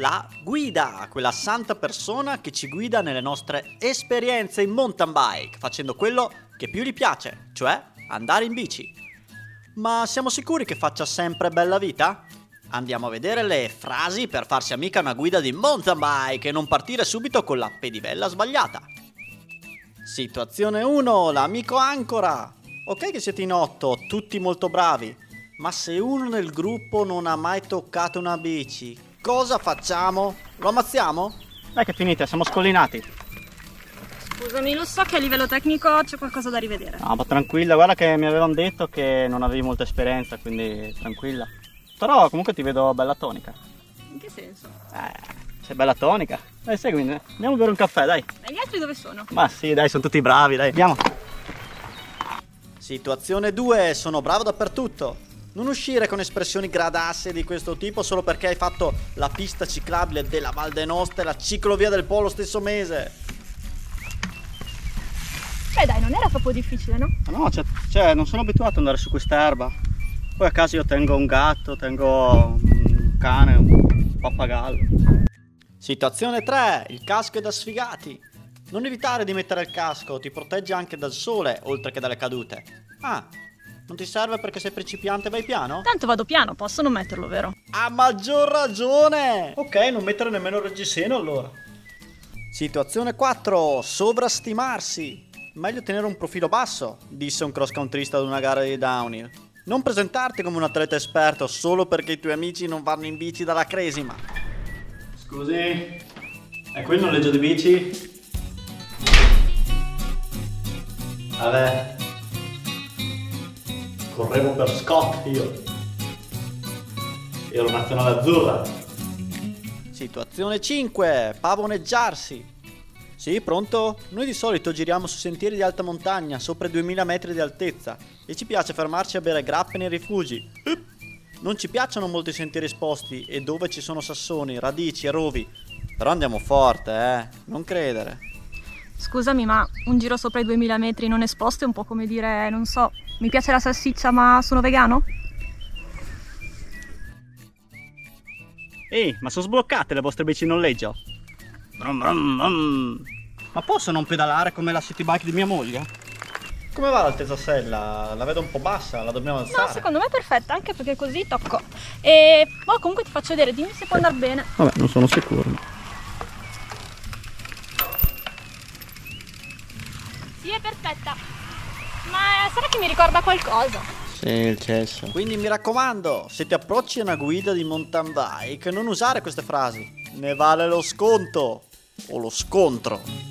la guida, quella santa persona che ci guida nelle nostre esperienze in mountain bike, facendo quello che più gli piace, cioè andare in bici. Ma siamo sicuri che faccia sempre bella vita? Andiamo a vedere le frasi per farsi amica una guida di mountain bike e non partire subito con la pedivella sbagliata. Situazione 1, l'amico ancora. Ok che siete in otto, tutti molto bravi, ma se uno nel gruppo non ha mai toccato una bici, cosa facciamo? Lo ammazziamo? Dai che finite, siamo scollinati. Scusami, lo so che a livello tecnico c'è qualcosa da rivedere. No, ma tranquilla, guarda che mi avevano detto che non avevi molta esperienza, quindi tranquilla. Però comunque ti vedo bella tonica. In che senso? Eh, sei bella tonica. Dai, seguimi, andiamo a bere un caffè, dai. E gli altri dove sono? Ma sì, dai, sono tutti bravi, dai, andiamo. Situazione 2, sono bravo dappertutto. Non uscire con espressioni gradasse di questo tipo solo perché hai fatto la pista ciclabile della Val d'Enosta e la ciclovia del Po lo stesso mese. Beh dai, non era troppo difficile, no? Ma no, cioè, cioè, non sono abituato ad andare su quest'erba. Poi a casa io tengo un gatto, tengo un cane, un pappagallo. Situazione 3, il casco è da sfigati. Non evitare di mettere il casco, ti protegge anche dal sole, oltre che dalle cadute. Ah, non ti serve perché sei principiante e vai piano? Tanto vado piano, posso non metterlo, vero? A maggior ragione! Ok, non mettere nemmeno il reggiseno allora. Situazione 4, sovrastimarsi. Meglio tenere un profilo basso, disse un cross countrysta ad una gara di downhill. Non presentarti come un atleta esperto solo perché i tuoi amici non vanno in bici dalla cresima. Scusi, è qui il noleggio di bici? Vabbè. Correvo per Scott io. Ero nazionale azzurra. Situazione 5. Pavoneggiarsi. Sì, pronto? Noi di solito giriamo su sentieri di alta montagna, sopra i 2000 metri di altezza, e ci piace fermarci a bere grappe nei rifugi. Non ci piacciono molto i sentieri esposti e dove ci sono sassoni, radici e rovi. Però andiamo forte, eh? Non credere. Scusami, ma un giro sopra i 2000 metri non esposto è un po' come dire, non so, mi piace la salsiccia ma sono vegano? Ehi, ma sono sbloccate le vostre bici in noleggio? Brum, brum, brum. Ma posso non pedalare come la city bike di mia moglie? Come va l'altezza sella? La vedo un po' bassa, la dobbiamo alzare. No, secondo me è perfetta, anche perché così tocco. E oh, comunque ti faccio vedere, dimmi se può andare bene. Vabbè, non sono sicuro. Perfetta. Ma sarà che mi ricorda qualcosa? Sì, il cesso. Quindi mi raccomando, se ti approcci a una guida di mountain bike, non usare queste frasi. Ne vale lo sconto o lo scontro.